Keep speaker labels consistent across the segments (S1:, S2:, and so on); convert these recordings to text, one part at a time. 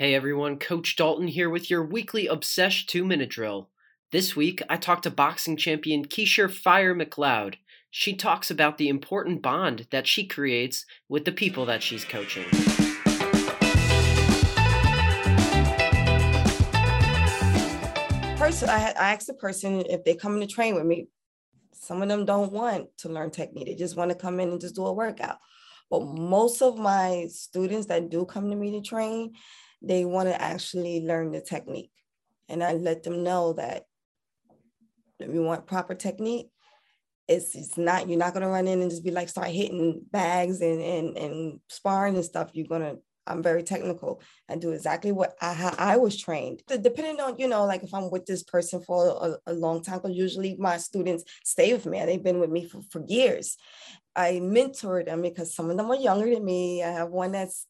S1: Hey everyone, Coach Dalton here with your weekly Obsesh 2 minute drill. This week, I talked to boxing champion Keisher Fire McLeod. She talks about the important bond that she creates with the people that she's coaching.
S2: First, I, I asked the person if they come in to train with me. Some of them don't want to learn technique. They just want to come in and just do a workout. But most of my students that do come to me to train, they want to actually learn the technique. And I let them know that if you want proper technique, it's, it's not, you're not going to run in and just be like, start hitting bags and, and, and sparring and stuff. You're going to, I'm very technical. I do exactly what I, I was trained. Depending on, you know, like if I'm with this person for a, a long time, because usually my students stay with me. and They've been with me for, for years. I mentor them because some of them are younger than me. I have one that's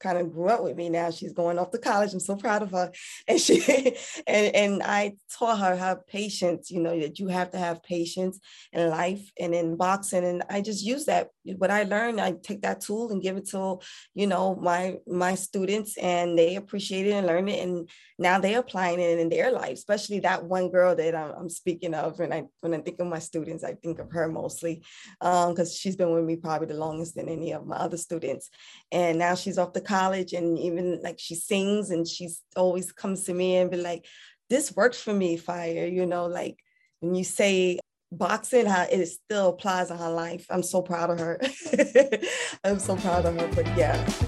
S2: kind of grew up with me now. She's going off to college. I'm so proud of her. And she and, and I taught her how patience, you know, that you have to have patience in life and in boxing. And I just use that. What I learned, I take that tool and give it to, you know, my my students and they appreciate it and learn it. And now they're applying it in their life, especially that one girl that I'm, I'm speaking of. And I when I think of my students, I think of her mostly because um, she's been with me probably the longest than any of my other students. And now she's off the college and even like she sings and she's always comes to me and be like, this works for me, fire, you know, like when you say boxing, how it still applies in her life. I'm so proud of her. I'm so proud of her, but yeah.